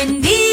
Buen día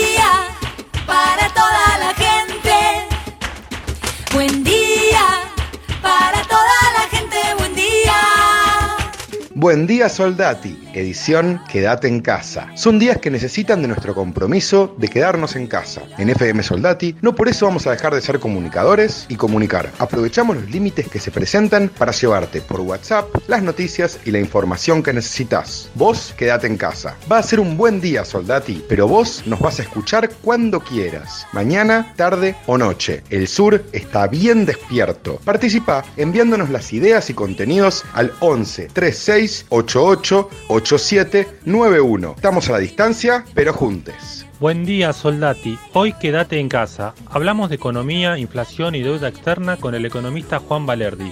Buen día Soldati, edición Quédate en casa. Son días que necesitan de nuestro compromiso de quedarnos en casa. En FM Soldati, no por eso vamos a dejar de ser comunicadores y comunicar. Aprovechamos los límites que se presentan para llevarte por WhatsApp las noticias y la información que necesitas. Vos quédate en casa. Va a ser un buen día Soldati, pero vos nos vas a escuchar cuando quieras. Mañana, tarde o noche. El sur está bien despierto. Participa enviándonos las ideas y contenidos al 11 36 88 87 91. Estamos a la distancia, pero juntes. Buen día, Soldati. Hoy quédate en casa. Hablamos de economía, inflación y deuda externa con el economista Juan Valerdi.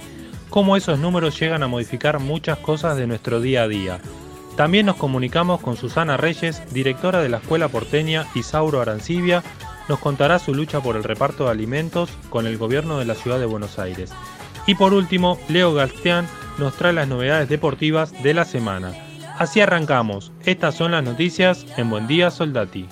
Cómo esos números llegan a modificar muchas cosas de nuestro día a día. También nos comunicamos con Susana Reyes, directora de la Escuela Porteña, Isauro Arancibia, nos contará su lucha por el reparto de alimentos con el gobierno de la ciudad de Buenos Aires. Y por último, Leo Gastián nos trae las novedades deportivas de la semana. Así arrancamos. Estas son las noticias en Buen Día Soldati.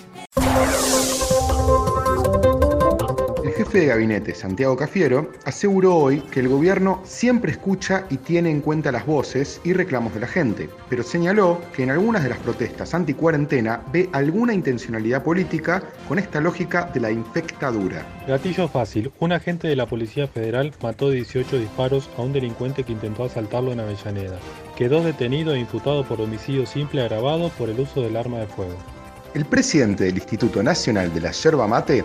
Jefe de gabinete, Santiago Cafiero, aseguró hoy que el gobierno siempre escucha y tiene en cuenta las voces y reclamos de la gente, pero señaló que en algunas de las protestas anti-cuarentena ve alguna intencionalidad política con esta lógica de la infectadura. Gatillo fácil. Un agente de la Policía Federal mató 18 disparos a un delincuente que intentó asaltarlo en Avellaneda. Quedó detenido e imputado por homicidio simple agravado por el uso del arma de fuego. El presidente del Instituto Nacional de la Yerba Mate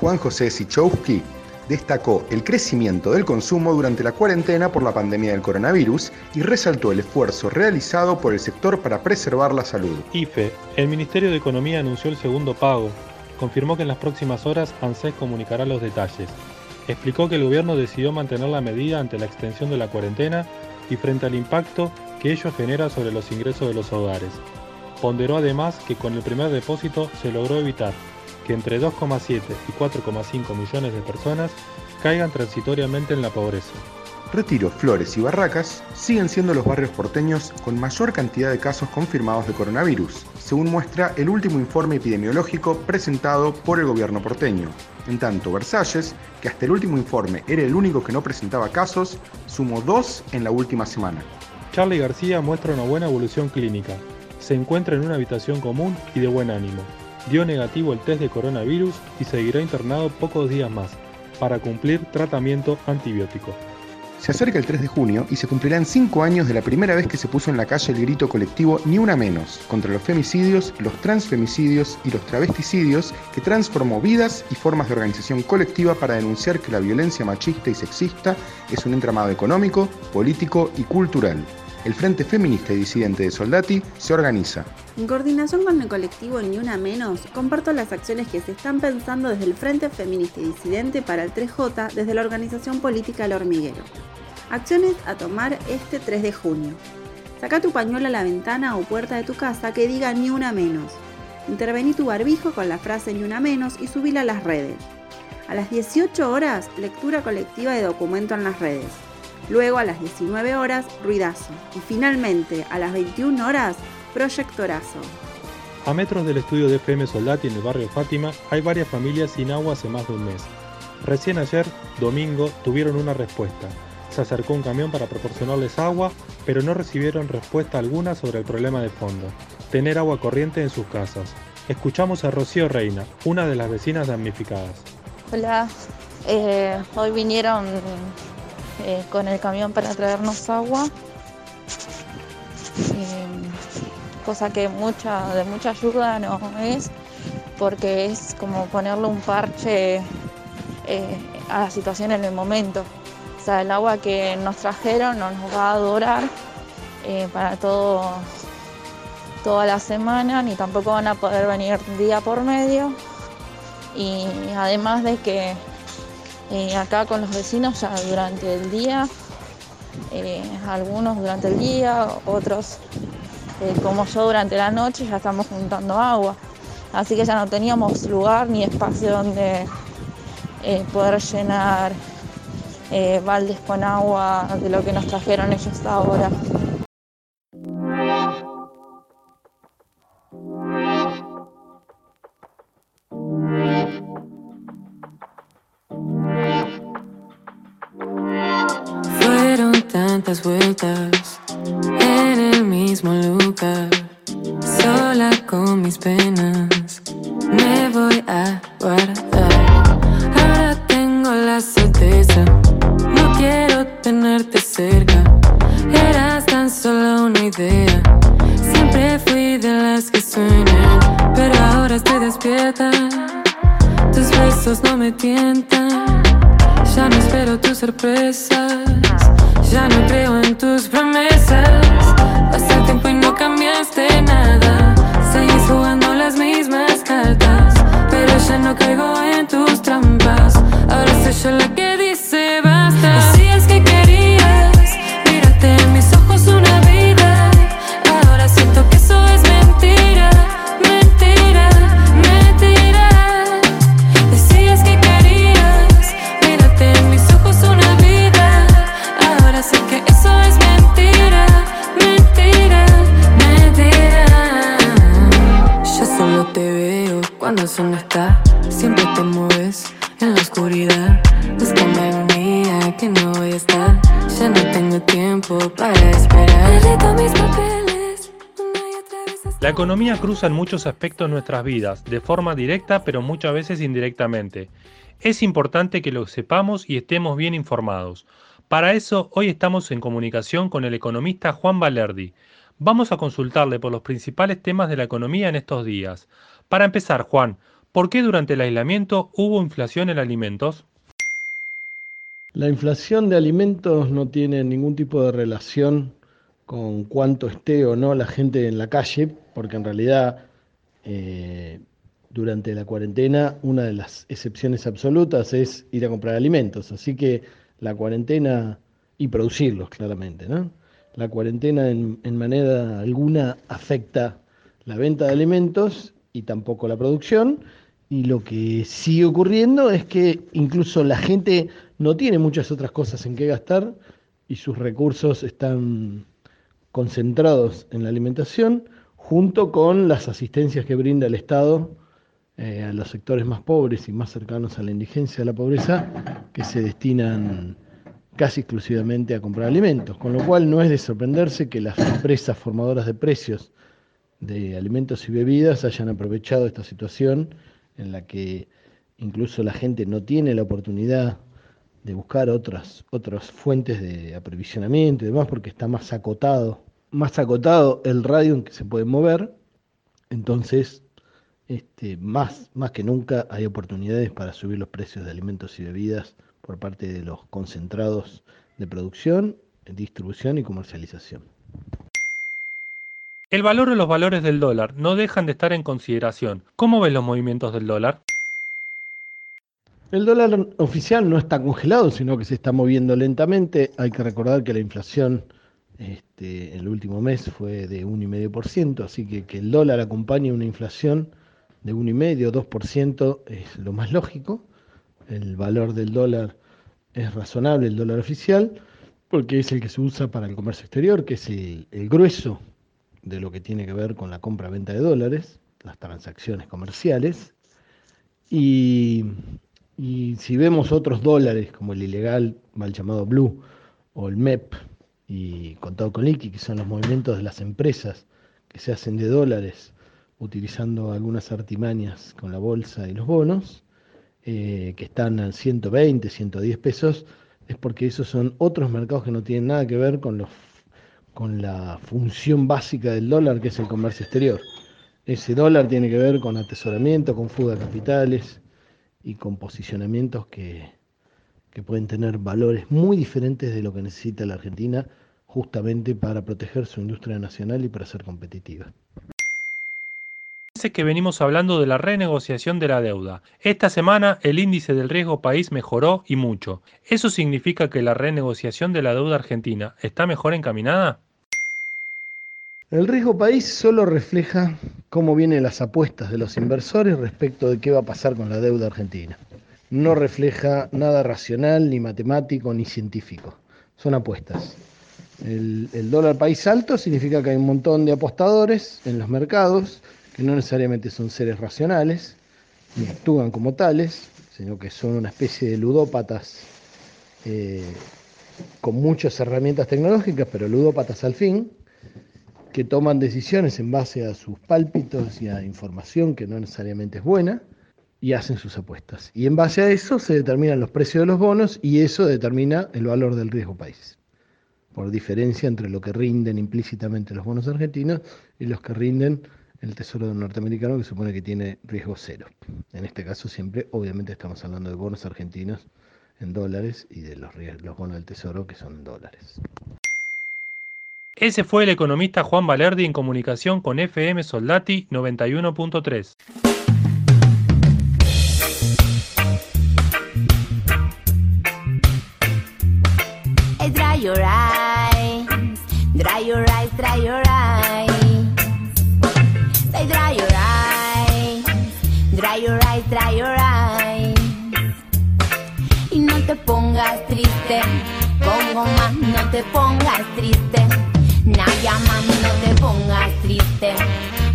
Juan José Sichowski, destacó el crecimiento del consumo durante la cuarentena por la pandemia del coronavirus y resaltó el esfuerzo realizado por el sector para preservar la salud. IFE, el Ministerio de Economía anunció el segundo pago. Confirmó que en las próximas horas ANSES comunicará los detalles. Explicó que el gobierno decidió mantener la medida ante la extensión de la cuarentena y frente al impacto que ello genera sobre los ingresos de los hogares. Ponderó además que con el primer depósito se logró evitar que entre 2,7 y 4,5 millones de personas caigan transitoriamente en la pobreza. Retiro, Flores y Barracas siguen siendo los barrios porteños con mayor cantidad de casos confirmados de coronavirus, según muestra el último informe epidemiológico presentado por el gobierno porteño. En tanto, Versalles, que hasta el último informe era el único que no presentaba casos, sumó dos en la última semana. Charlie García muestra una buena evolución clínica. Se encuentra en una habitación común y de buen ánimo dio negativo el test de coronavirus y seguirá internado pocos días más para cumplir tratamiento antibiótico. Se acerca el 3 de junio y se cumplirán 5 años de la primera vez que se puso en la calle el grito colectivo Ni una menos contra los femicidios, los transfemicidios y los travesticidios que transformó vidas y formas de organización colectiva para denunciar que la violencia machista y sexista es un entramado económico, político y cultural el Frente Feminista y Disidente de Soldati se organiza. En coordinación con el colectivo Ni Una Menos, comparto las acciones que se están pensando desde el Frente Feminista y Disidente para el 3J desde la organización política El Hormiguero. Acciones a tomar este 3 de junio. Saca tu pañuelo a la ventana o puerta de tu casa que diga Ni Una Menos. Intervení tu barbijo con la frase Ni Una Menos y subila a las redes. A las 18 horas, lectura colectiva de documento en las redes. Luego a las 19 horas, ruidazo. Y finalmente a las 21 horas, proyectorazo. A metros del estudio de FM Soldati en el barrio Fátima hay varias familias sin agua hace más de un mes. Recién ayer, domingo, tuvieron una respuesta. Se acercó un camión para proporcionarles agua, pero no recibieron respuesta alguna sobre el problema de fondo, tener agua corriente en sus casas. Escuchamos a Rocío Reina, una de las vecinas damnificadas. Hola, eh, hoy vinieron eh, con el camión para traernos agua, eh, cosa que mucha, de mucha ayuda no es, porque es como ponerle un parche eh, a la situación en el momento. O sea, el agua que nos trajeron no nos va a durar para todo, toda la semana, ni tampoco van a poder venir día por medio. Y además de que eh, acá con los vecinos ya durante el día, eh, algunos durante el día, otros eh, como yo durante la noche ya estamos juntando agua. Así que ya no teníamos lugar ni espacio donde poder llenar baldes con agua de lo que nos trajeron ellos ahora. Besos no me tientan, ya no espero tus sorpresas. Ya no creo en tus promesas. Pasa el tiempo y no cambiaste nada. Seguís jugando las mismas cartas. Pero ya no caigo en tus trampas. Ahora soy yo la economía cruza en muchos aspectos nuestras vidas, de forma directa pero muchas veces indirectamente. Es importante que lo sepamos y estemos bien informados. Para eso, hoy estamos en comunicación con el economista Juan Valerdi. Vamos a consultarle por los principales temas de la economía en estos días. Para empezar, Juan, ¿por qué durante el aislamiento hubo inflación en alimentos? La inflación de alimentos no tiene ningún tipo de relación con cuánto esté o no la gente en la calle, porque en realidad eh, durante la cuarentena una de las excepciones absolutas es ir a comprar alimentos, así que la cuarentena y producirlos claramente, ¿no? La cuarentena en, en manera alguna afecta la venta de alimentos y tampoco la producción. Y lo que sigue ocurriendo es que incluso la gente no tiene muchas otras cosas en qué gastar y sus recursos están concentrados en la alimentación, junto con las asistencias que brinda el Estado eh, a los sectores más pobres y más cercanos a la indigencia de la pobreza, que se destinan casi exclusivamente a comprar alimentos, con lo cual no es de sorprenderse que las empresas formadoras de precios de alimentos y bebidas hayan aprovechado esta situación en la que incluso la gente no tiene la oportunidad de buscar otras, otras fuentes de aprovisionamiento y demás porque está más acotado, más acotado el radio en que se puede mover, entonces este, más, más que nunca hay oportunidades para subir los precios de alimentos y bebidas por parte de los concentrados de producción, distribución y comercialización. El valor o los valores del dólar no dejan de estar en consideración. ¿Cómo ves los movimientos del dólar? El dólar oficial no está congelado, sino que se está moviendo lentamente. Hay que recordar que la inflación este, en el último mes fue de 1,5%, así que que el dólar acompañe una inflación de 1,5 o 2% es lo más lógico. El valor del dólar es razonable, el dólar oficial, porque es el que se usa para el comercio exterior, que es el, grueso de lo que tiene que ver con la compra-venta de dólares, las transacciones comerciales. Y, y si vemos otros dólares, como el ilegal, mal llamado Blue, o el MEP, y contado con liqui, que son los movimientos de las empresas que se hacen de dólares utilizando algunas artimañas con la bolsa y los bonos, eh, que están a 120, 110 pesos, es porque esos son otros mercados que no tienen nada que ver con los con la función básica del dólar, que es el comercio exterior. Ese dólar tiene que ver con atesoramiento, con fuga de capitales y con posicionamientos que, que pueden tener valores muy diferentes de lo que necesita la Argentina justamente para proteger su industria nacional y para ser competitiva. Que venimos hablando de la renegociación de la deuda. Esta semana el índice del riesgo país mejoró y mucho. ¿Eso significa que la renegociación de la deuda argentina está mejor encaminada? El riesgo país solo refleja cómo vienen las apuestas de los inversores respecto de qué va a pasar con la deuda argentina. No refleja nada racional, ni matemático, ni científico. Son apuestas. El, dólar país alto significa que hay un montón de apostadores en los mercados que no necesariamente son seres racionales, ni actúan como tales, sino que son una especie de ludópatas eh, con muchas herramientas tecnológicas, pero ludópatas al fin, que toman decisiones en base a sus pálpitos y a información que no necesariamente es buena, y hacen sus apuestas. Y en base a eso se determinan los precios de los bonos y eso determina el valor del riesgo país, por diferencia entre lo que rinden implícitamente los bonos argentinos y los que rinden el Tesoro norteamericano, que supone que tiene riesgo cero. En este caso siempre, obviamente, estamos hablando de bonos argentinos en dólares y de los, los bonos del Tesoro que son en dólares. Ese fue el economista Juan Valerdi en comunicación con FM Soldati 91.3. your eyes, dry your eyes, dry your eyes. Say dry your eyes, dry your eyes, dry your eyes. Y no te pongas triste, pongo más, no te pongas triste. Naya más, no te pongas triste.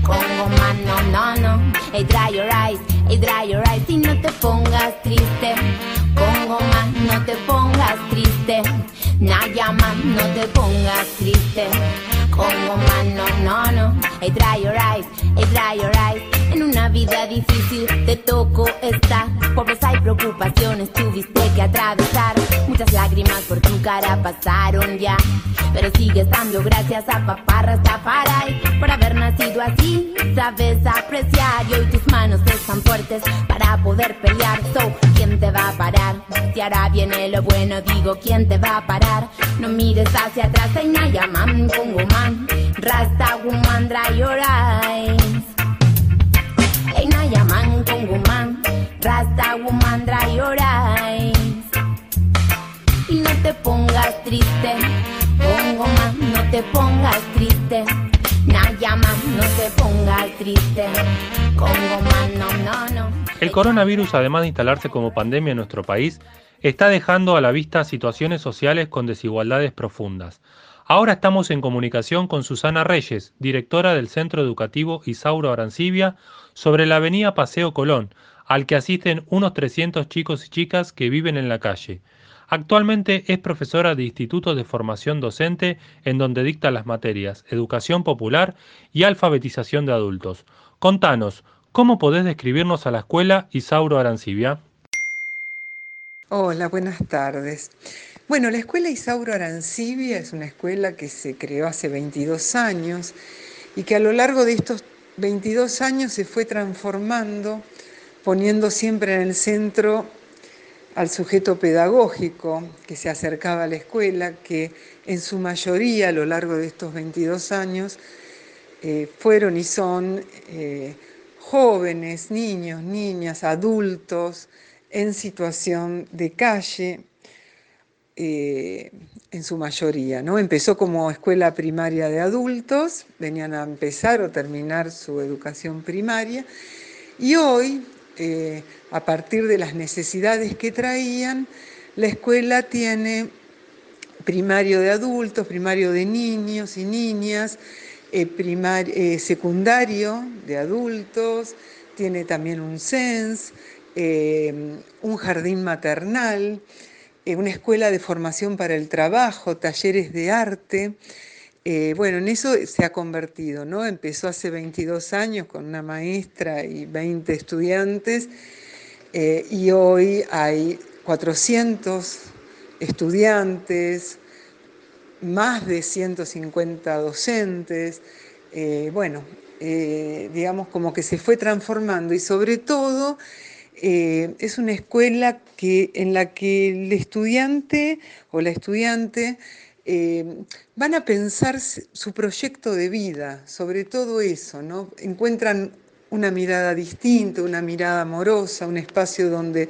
Pongo más, no, no, no. Hey, dry your eyes, hey, dry your eyes. Y no te pongas triste. Pongo más, no te pongas triste. Naya más, no te pongas triste. Como mano, no, no. Hey, dry your eyes, hey, dry your eyes. En una vida difícil te tocó estar. Pobreza y preocupaciones tuviste que atravesar. Muchas lágrimas por tu cara pasaron ya. Pero sigue estando gracias a papá Rastafari. Por haber nacido así, sabes apreciar. Y hoy tus manos están fuertes para poder pelear. So, ¿quién te va a parar? Si ahora viene lo bueno, digo, ¿quién te va a parar? No mires hacia atrás, hay Nayaman, Congo man. Rasta woman, dry your eyes. Hey, Nayaman, Congo man. Rasta woman, dry your eyes. Y no te pongas triste, Congo man, no te pongas triste. Nayaman, no te pongas triste. Congo man, no, no, no. El coronavirus, además de instalarse como pandemia en nuestro país, está dejando a la vista situaciones sociales con desigualdades profundas. Ahora estamos en comunicación con Susana Reyes, directora del Centro Educativo Isauro Arancibia, sobre la avenida Paseo Colón, al que asisten unos 300 chicos y chicas que viven en la calle. Actualmente es profesora de Instituto de Formación Docente, en donde dicta las materias Educación Popular y Alfabetización de Adultos. Contanos, ¿cómo podés describirnos a la escuela Isauro Arancibia? Hola, buenas tardes. Bueno, la escuela Isauro Arancibia es una escuela que se creó hace 22 años y que a lo largo de estos 22 años se fue transformando, poniendo siempre en el centro al sujeto pedagógico que se acercaba a la escuela, que en su mayoría a lo largo de estos 22 años eh, fueron y son eh, jóvenes, niños, niñas, adultos en situación de calle, eh, en su mayoría. ¿no? Empezó como escuela primaria de adultos, venían a empezar o terminar su educación primaria, y hoy, eh, a partir de las necesidades que traían, la escuela tiene primario de adultos, primario de niños y niñas, eh, secundario de adultos, tiene también un CENS, un jardín maternal, eh, una escuela de formación para el trabajo, talleres de arte. Eh, bueno, en eso se ha convertido, ¿no? Empezó hace 22 años con una maestra y 20 estudiantes eh, y hoy hay 400 estudiantes, más de 150 docentes. bueno, digamos como que se fue transformando y sobre todo eh, es una escuela que, en la que el estudiante o la estudiante eh, van a pensar su proyecto de vida, sobre todo eso, ¿no? Encuentran una mirada distinta, una mirada amorosa, un espacio donde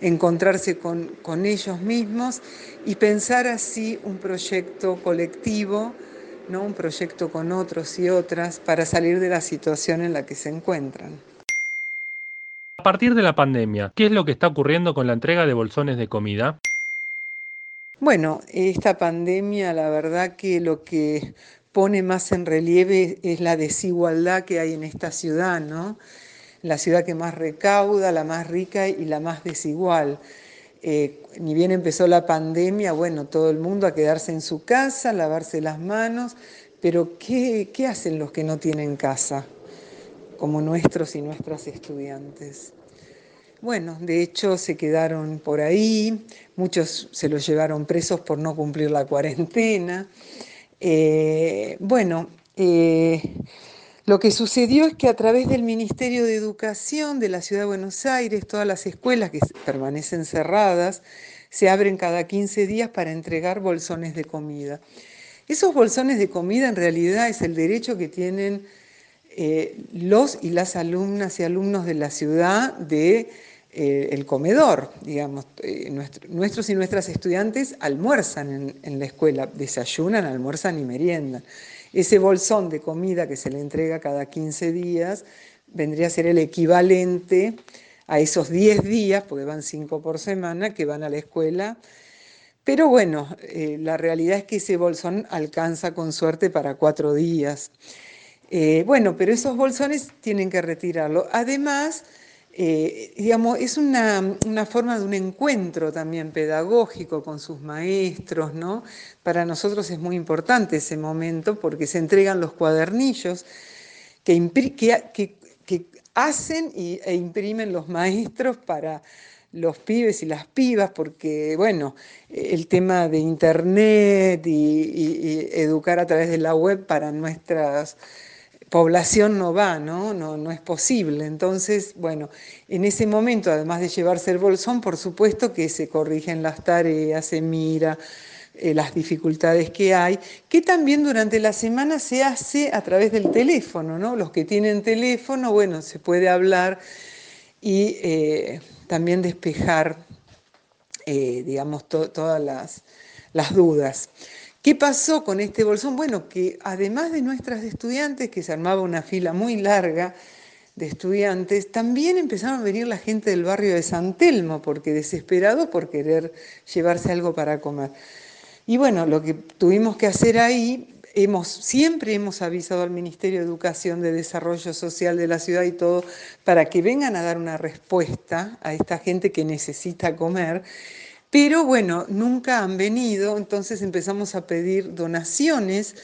encontrarse con, con ellos mismos y pensar así un proyecto colectivo, ¿no? un proyecto con otros y otras para salir de la situación en la que se encuentran. A partir de la pandemia, ¿qué es lo que está ocurriendo con la entrega de bolsones de comida? Bueno, esta pandemia la verdad que lo que pone más en relieve es la desigualdad que hay en esta ciudad, ¿no? La ciudad que más recauda, la más rica y la más desigual. Eh, ni bien empezó la pandemia, bueno, todo el mundo a quedarse en su casa, lavarse las manos, pero ¿qué, qué hacen los que no tienen casa? Como nuestros y nuestras estudiantes. Bueno, de hecho se quedaron por ahí, muchos se los llevaron presos por no cumplir la cuarentena. Eh, bueno, eh, lo que sucedió es que a través del Ministerio de Educación de la Ciudad de Buenos Aires, todas las escuelas que permanecen cerradas, se abren cada 15 días para entregar bolsones de comida. Esos bolsones de comida en realidad es el derecho que tienen eh, los y las alumnas y alumnos de la ciudad de eh, el comedor, digamos, eh, nuestros y nuestras estudiantes almuerzan en la escuela, desayunan, almuerzan y meriendan. Ese bolsón de comida que se le entrega cada 15 días vendría a ser el equivalente a esos 10 días, porque van 5 por semana, que van a la escuela. Pero bueno, eh, la realidad es que ese bolsón alcanza con suerte para 4 días. Bueno, pero esos bolsones tienen que retirarlo. Además, eh, digamos, es una, forma de un encuentro también pedagógico con sus maestros, ¿no? Para nosotros es muy importante ese momento porque se entregan los cuadernillos que, que, hacen e imprimen los maestros para los pibes y las pibas, porque, bueno, el tema de Internet y educar a través de la web para nuestras población no va, ¿no? ¿no? No es posible. Entonces, bueno, en ese momento, además de llevarse el bolsón, por supuesto que se corrigen las tareas, se mira eh, las dificultades que hay, que también durante la semana se hace a través del teléfono, ¿no? Los que tienen teléfono, bueno, se puede hablar y eh, también despejar, eh, digamos, todas las, las dudas. ¿Qué pasó con este bolsón? Bueno, que además de nuestras estudiantes, que se armaba una fila muy larga de estudiantes, también empezaron a venir la gente del barrio de San Telmo, porque desesperados por querer llevarse algo para comer. Y bueno, lo que tuvimos que hacer ahí, hemos, siempre hemos avisado al Ministerio de Educación, de Desarrollo Social de la ciudad y todo, para que vengan a dar una respuesta a esta gente que necesita comer pero bueno, nunca han venido, entonces empezamos a pedir donaciones.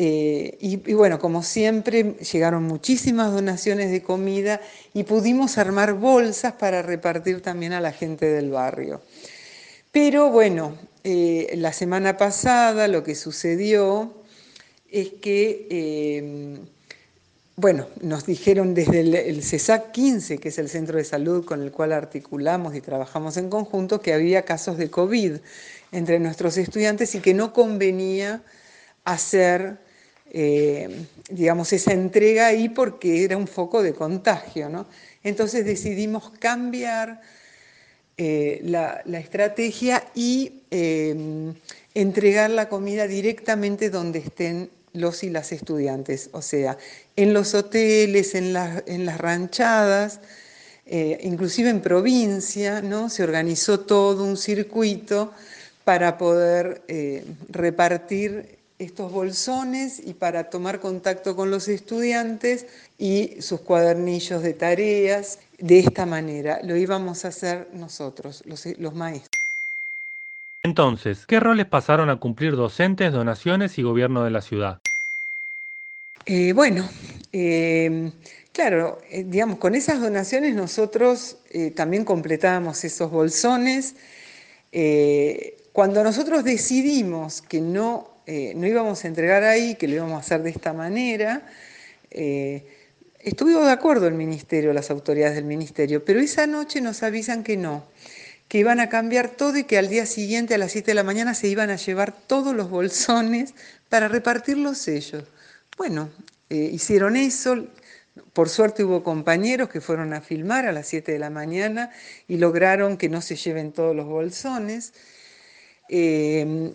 Eh, y, bueno, como siempre, llegaron muchísimas donaciones de comida y pudimos armar bolsas para repartir también a la gente del barrio. Pero bueno, eh, la semana pasada lo que sucedió es que eh, bueno, nos dijeron desde el, CESAC 15, que es el centro de salud con el cual articulamos y trabajamos en conjunto, que había casos de COVID entre nuestros estudiantes y que no convenía hacer, eh, digamos, esa entrega ahí porque era un foco de contagio, ¿no? Entonces decidimos cambiar eh, la, estrategia y eh, entregar la comida directamente donde estén los y las estudiantes, o sea, en los hoteles, en, las ranchadas, eh, inclusive en provincia, ¿no? se organizó todo un circuito para poder eh, repartir estos bolsones y para tomar contacto con los estudiantes y sus cuadernillos de tareas. De esta manera lo íbamos a hacer nosotros, los maestros. Entonces, ¿qué roles pasaron a cumplir docentes, donaciones y gobierno de la ciudad? Eh, bueno, eh, claro, eh, digamos, con esas donaciones nosotros también completábamos esos bolsones. cuando nosotros decidimos que no, no íbamos a entregar ahí, que lo íbamos a hacer de esta manera, estuvimos de acuerdo el ministerio, las autoridades del ministerio, pero esa noche nos avisan que no que iban a cambiar todo y que al día siguiente a las 7 de la mañana se iban a llevar todos los bolsones para repartirlos ellos. Bueno, eh, hicieron eso, por suerte hubo compañeros que fueron a filmar a las 7 de la mañana y lograron que no se lleven todos los bolsones. Eh,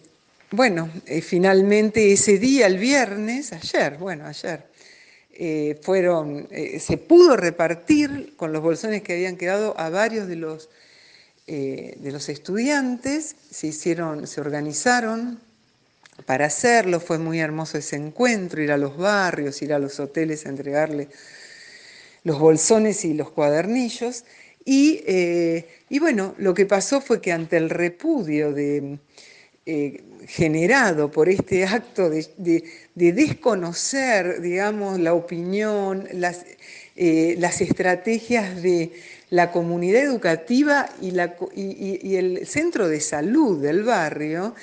bueno, eh, finalmente ese día, el viernes, ayer, bueno, ayer, fueron, se pudo repartir con los bolsones que habían quedado a varios de los eh, de los estudiantes, se hicieron, se organizaron para hacerlo, fue muy hermoso ese encuentro, ir a los barrios, ir a los hoteles a entregarle los bolsones y los cuadernillos. Y, eh, bueno, lo que pasó fue que ante el repudio eh, generado por este acto de, desconocer, digamos, la opinión, las, eh, las, estrategias de la comunidad educativa y el centro de salud del barrio,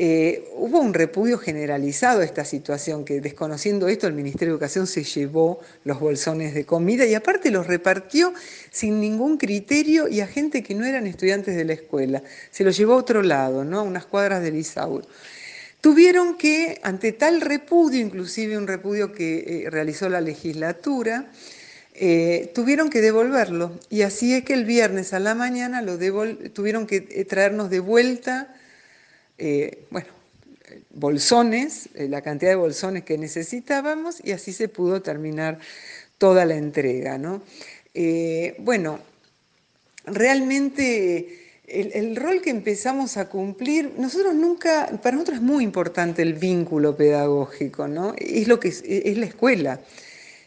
eh, hubo un repudio generalizado a esta situación, que desconociendo esto el Ministerio de Educación se llevó los bolsones de comida y aparte los repartió sin ningún criterio y a gente que no eran estudiantes de la escuela. Se los llevó a otro lado, ¿no? a unas cuadras del Isauro. Tuvieron que, ante tal repudio, inclusive un repudio que eh, realizó la legislatura, eh, tuvieron que devolverlo. Y así es que el viernes a la mañana lo tuvieron que traernos de vuelta eh, bueno, bolsones, eh, la cantidad de bolsones que necesitábamos y así se pudo terminar toda la entrega. ¿no? Eh, bueno, realmente el, rol que empezamos a cumplir, nosotros nunca, para nosotros es muy importante el vínculo pedagógico, ¿no? Es lo que es la escuela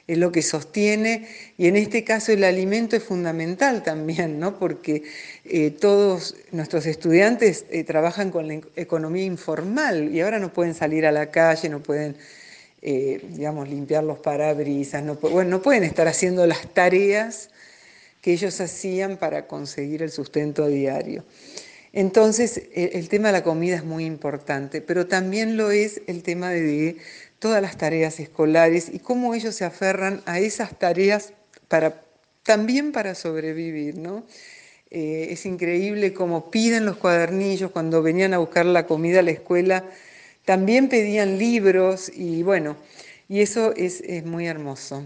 es lo que sostiene y en este caso el alimento es fundamental también, ¿no? porque eh, todos nuestros estudiantes eh, trabajan con la economía informal y ahora no pueden salir a la calle, no pueden, eh, digamos, limpiar los parabrisas, no, bueno, no pueden estar haciendo las tareas que ellos hacían para conseguir el sustento diario. Entonces, el tema de la comida es muy importante, pero también lo es el tema de todas las tareas escolares y cómo ellos se aferran a esas tareas para, también para sobrevivir, ¿no? Eh, es increíble cómo piden los cuadernillos cuando venían a buscar la comida a la escuela, también pedían libros y bueno, y eso es, muy hermoso.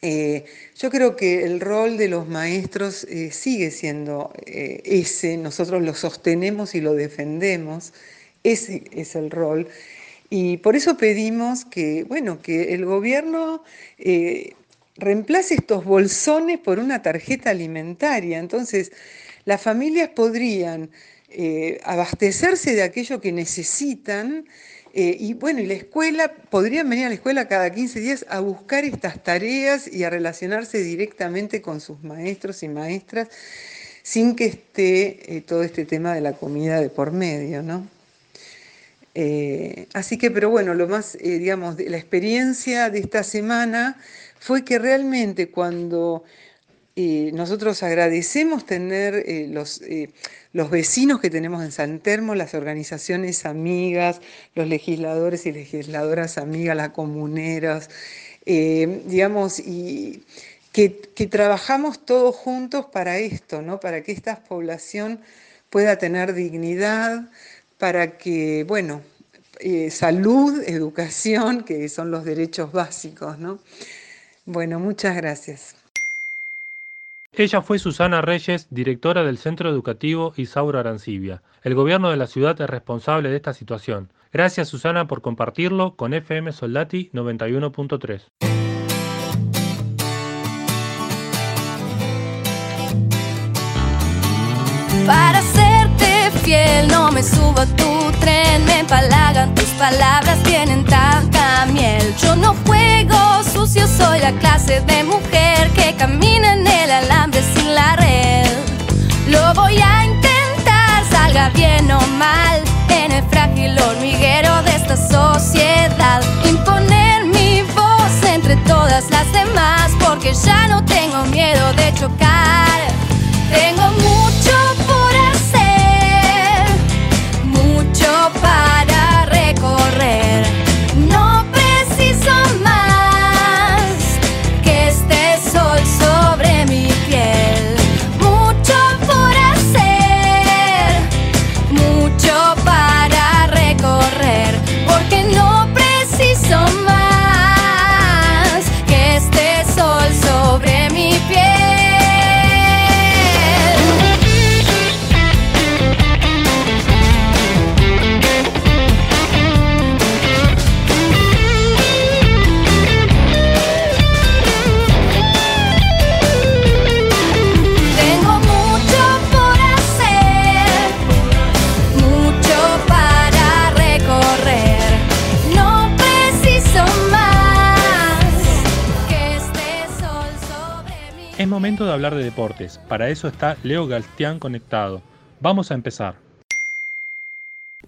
Eh, yo creo que el rol de los maestros eh, sigue siendo ese, nosotros lo sostenemos y lo defendemos, ese es el rol. Y por eso pedimos que, bueno, que el gobierno eh, reemplace estos bolsones por una tarjeta alimentaria. Entonces, las familias podrían eh, abastecerse de aquello que necesitan. Eh, y bueno, y la escuela, podrían venir a la escuela cada 15 días a buscar estas tareas y a relacionarse directamente con sus maestros y maestras sin que esté todo este tema de la comida de por medio, ¿no? Eh, así que, pero bueno, lo más, eh, digamos, la experiencia de esta semana fue que realmente cuando eh, nosotros agradecemos tener los, los vecinos que tenemos en San Termo, las organizaciones amigas, los legisladores y legisladoras amigas, las comuneras, digamos, y que, que, trabajamos todos juntos para esto, ¿no? para que esta población pueda tener dignidad, para que, bueno, eh, salud, educación, que son los derechos básicos, ¿no? Bueno, muchas gracias. Ella fue Susana Reyes, directora del Centro Educativo Isauro Arancibia. El gobierno de la ciudad es responsable de esta situación. Gracias Susana por compartirlo con FM Soldati 91.3. Para no me subo a tu tren, me empalagan tus palabras, tienen tanta miel. Yo no juego sucio, soy la clase de mujer que camina en el alambre sin la red. Lo voy a intentar, salga bien o mal, en el frágil hormiguero de esta sociedad. Imponer mi voz entre todas las demás, porque ya no tengo miedo de chocar. Tengo mucho para recorrer. Para eso está Leo Galstián conectado. Vamos a empezar.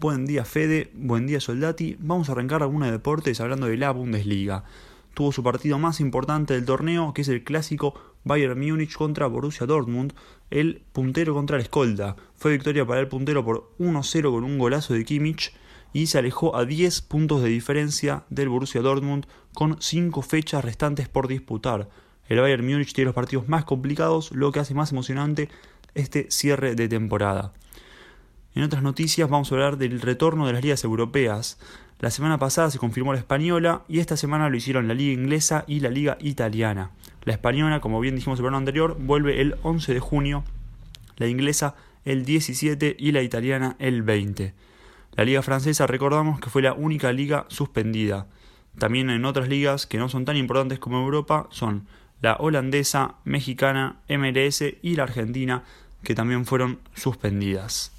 Buen día Fede, buen día Soldati. Vamos a arrancar algunos deportes hablando de la Bundesliga. Tuvo su partido más importante del torneo, que es el clásico Bayern Múnich contra Borussia Dortmund, el puntero contra el escolta. Fue victoria para el puntero por 1-0 con un golazo de Kimmich y se alejó a 10 puntos de diferencia del Borussia Dortmund con 5 fechas restantes por disputar. El Bayern Múnich tiene los partidos más complicados, lo que hace más emocionante este cierre de temporada. En otras noticias vamos a hablar del retorno de las ligas europeas. La semana pasada se confirmó la española y esta semana lo hicieron la liga inglesa y la liga italiana. La española, como bien dijimos el programa anterior, vuelve el 11 de junio, la inglesa el 17 y la italiana el 20. La liga francesa recordamos que fue la única liga suspendida. También en otras ligas que no son tan importantes como Europa son la holandesa, mexicana, MLS y la argentina, que también fueron suspendidas.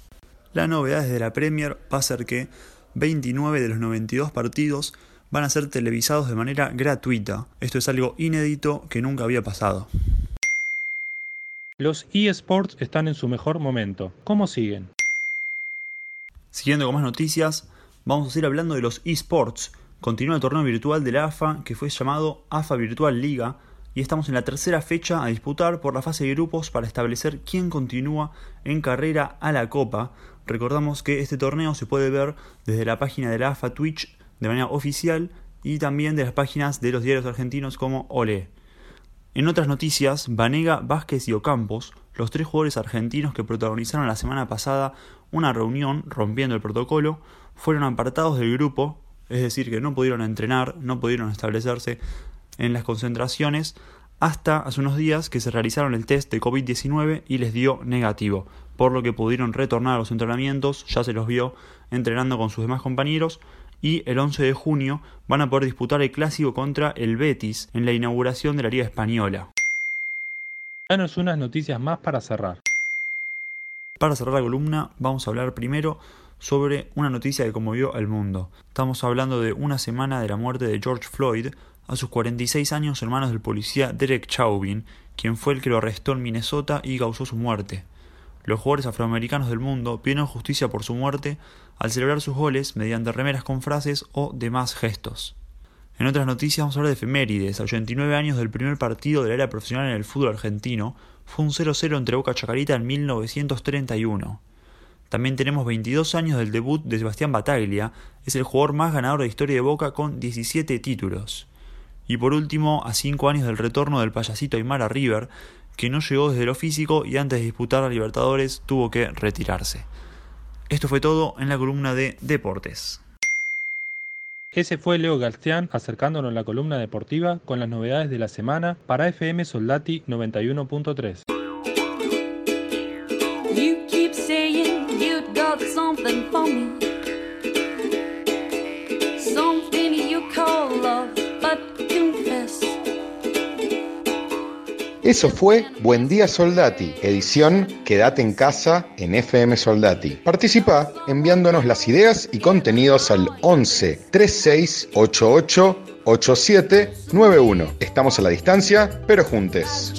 La novedad de la Premier va a ser que 29 de los 92 partidos van a ser televisados de manera gratuita. Esto es algo inédito que nunca había pasado. Los eSports están en su mejor momento. ¿Cómo siguen? Siguiendo con más noticias, vamos a seguir hablando de los eSports. Continúa el torneo virtual de la AFA que fue llamado AFA Virtual Liga y estamos en la tercera fecha a disputar por la fase de grupos para establecer quién continúa en carrera a la Copa. Recordamos que este torneo se puede ver desde la página de la AFA Twitch de manera oficial y también de las páginas de los diarios argentinos como Ole. En otras noticias, Vanega, Vázquez y Ocampos, los tres jugadores argentinos que protagonizaron la semana pasada una reunión rompiendo el protocolo, fueron apartados del grupo, es decir, que no pudieron entrenar, no pudieron establecerse en las concentraciones hasta hace unos días que se realizaron el test de COVID-19 y les dio negativo, por lo que pudieron retornar a los entrenamientos, ya se los vio entrenando con sus demás compañeros y el 11 de junio van a poder disputar el clásico contra el Betis en la inauguración de la Liga Española. Danos unas noticias más para cerrar. Para cerrar la columna vamos a hablar primero sobre una noticia que conmovió al mundo. Estamos hablando de una semana de la muerte de George Floyd, a sus 46 años hermanos del policía Derek Chauvin, quien fue el que lo arrestó en Minnesota y causó su muerte. Los jugadores afroamericanos del mundo pidieron justicia por su muerte al celebrar sus goles mediante remeras con frases o demás gestos. En otras noticias vamos a hablar de efemérides. A 89 años del primer partido de la era profesional en el fútbol argentino, fue un 0-0 entre Boca Chacarita en 1931. También tenemos 22 años del debut de Sebastián Bataglia, es el jugador más ganador de historia de Boca con 17 títulos. Y por último, a 5 años del retorno del payasito Aymara River, que no llegó desde lo físico y antes de disputar a Libertadores tuvo que retirarse. Esto fue todo en la columna de Deportes. Ese fue Leo Galstián acercándonos a la columna deportiva con las novedades de la semana para FM Soldati 91.3. You keep saying you've got something for me. Eso fue Buen Día Soldati, edición Quédate en casa en FM Soldati. Participa enviándonos las ideas y contenidos al 11 36 88 87 91. Estamos a la distancia, pero juntes.